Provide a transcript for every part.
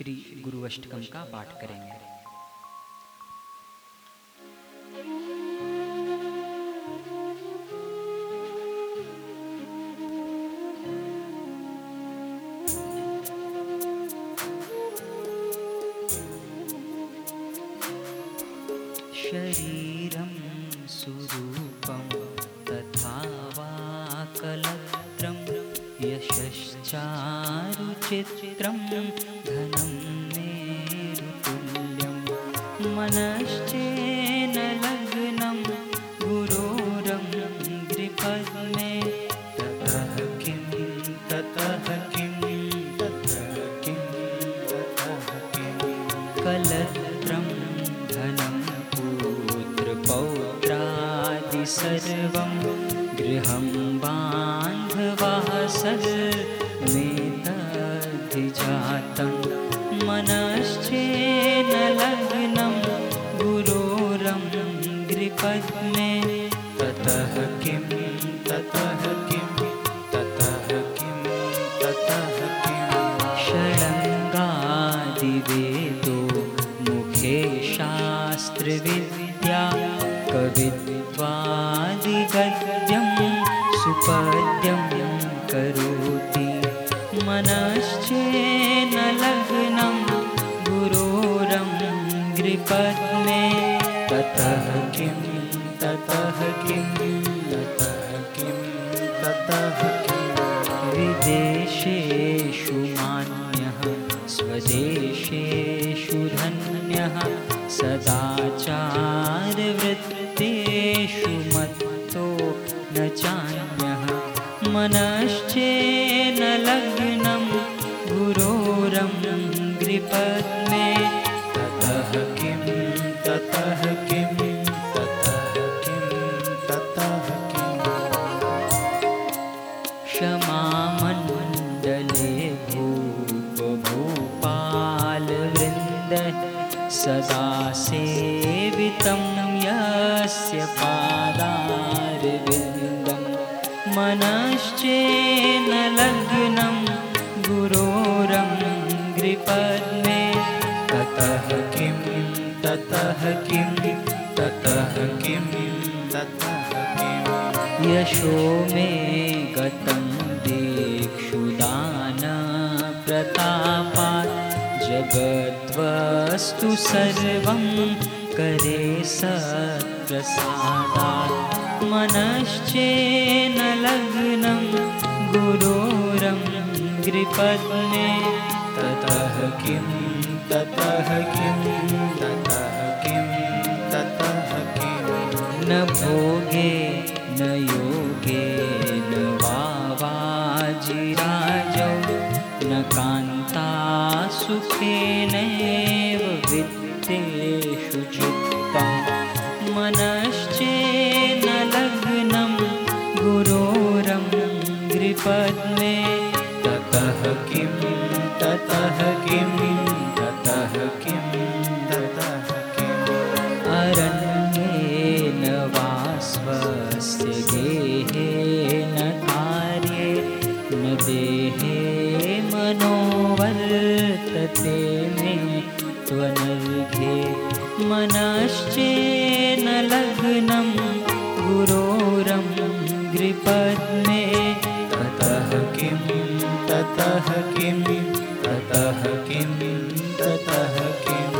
श्री गुरु अष्टकम का पाठ करेंगे। शरीरं सुरूपं तथा वा कलत्रं यशश्चारुचित्रं धनं मेरुतुल्यं। मनश्चेन लग्नं, गुरोरं गृपद्मे ततः किं ततः किं ततः किं ततः किं। सर्वं। गृहं बान्धवः सर्वमेतद्धिजातं मनश्चेन लग्नं गुरोरं गृपद्मे ततः किं ततः किं ततः किं ततः किं। षडङ्गादिवेदो मुखे शास्त्रविद्या कवित्वादिगद्यं गृपद्मे ततः किं ततः किं ततः किं ततः किं। विदेशेषु मान्यः, स्वदेशेषु धन्यः, सदाचारवृत्तेषु मत्तो न चान्यः। मनश्चेन लग्नं, गुरोरं गृपद्मे क्षमामण्डले भूपभूपालवृन्द सदा सेवितं यस्य पादारविन्दं मनश्चेन लग्नं गुरोरं किं ततः किं ततः किं ततः किम् यशो मे गतं दीक्षुदानप्रतापात् जगद्वस्तु सर्वं करे सत्प्रसादात्। मनश्चेन लग्नं गुरोरं गृपद्मे ततः किं ततः किं ततः किं ततः किं? न भोगे न योगे न वा वाजिराजौ न कान्ता सुखेनैव वित्तेषु चित्तं। मनश्चेन लग्नं गुरोरं गृपद्मे ततः किं ततः किं ततः किं गेहेन कार्ये न देहे मनोवर्तते मे त्वनर्घे। मनश्चेन लग्नं गुरोरं गृपद्मे ततः किं ततः किं ततः किं ततः किम्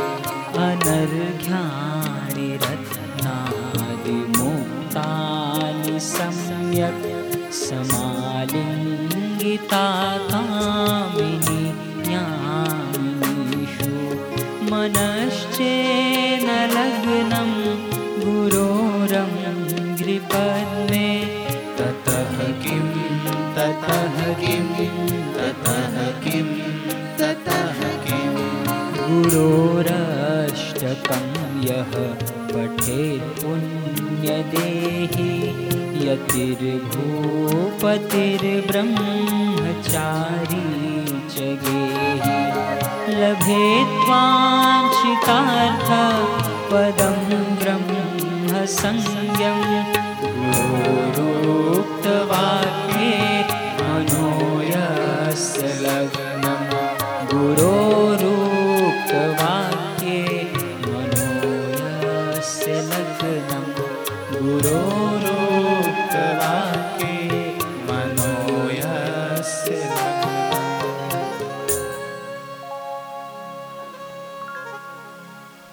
अनर्घ्याणि सम्यक् समालिङ्गिता कामिनी ज्ञानिषु मनश्चेन लग्नं गुरोरं गृपद्मे ततः किं ततः किं ततः किं ततः किम् गुरोरष्टकं यः पठेत् पुण्यदेहि यतिर्भूपतिर्ब्रह्मचारी च गेहि लभे पदं ब्रह्मसंज्ञं गुरोक्तवाक्ये मनोयस्य लग्नं गुरोक्तवाक्ये मनोयस्य लग्नं गुरो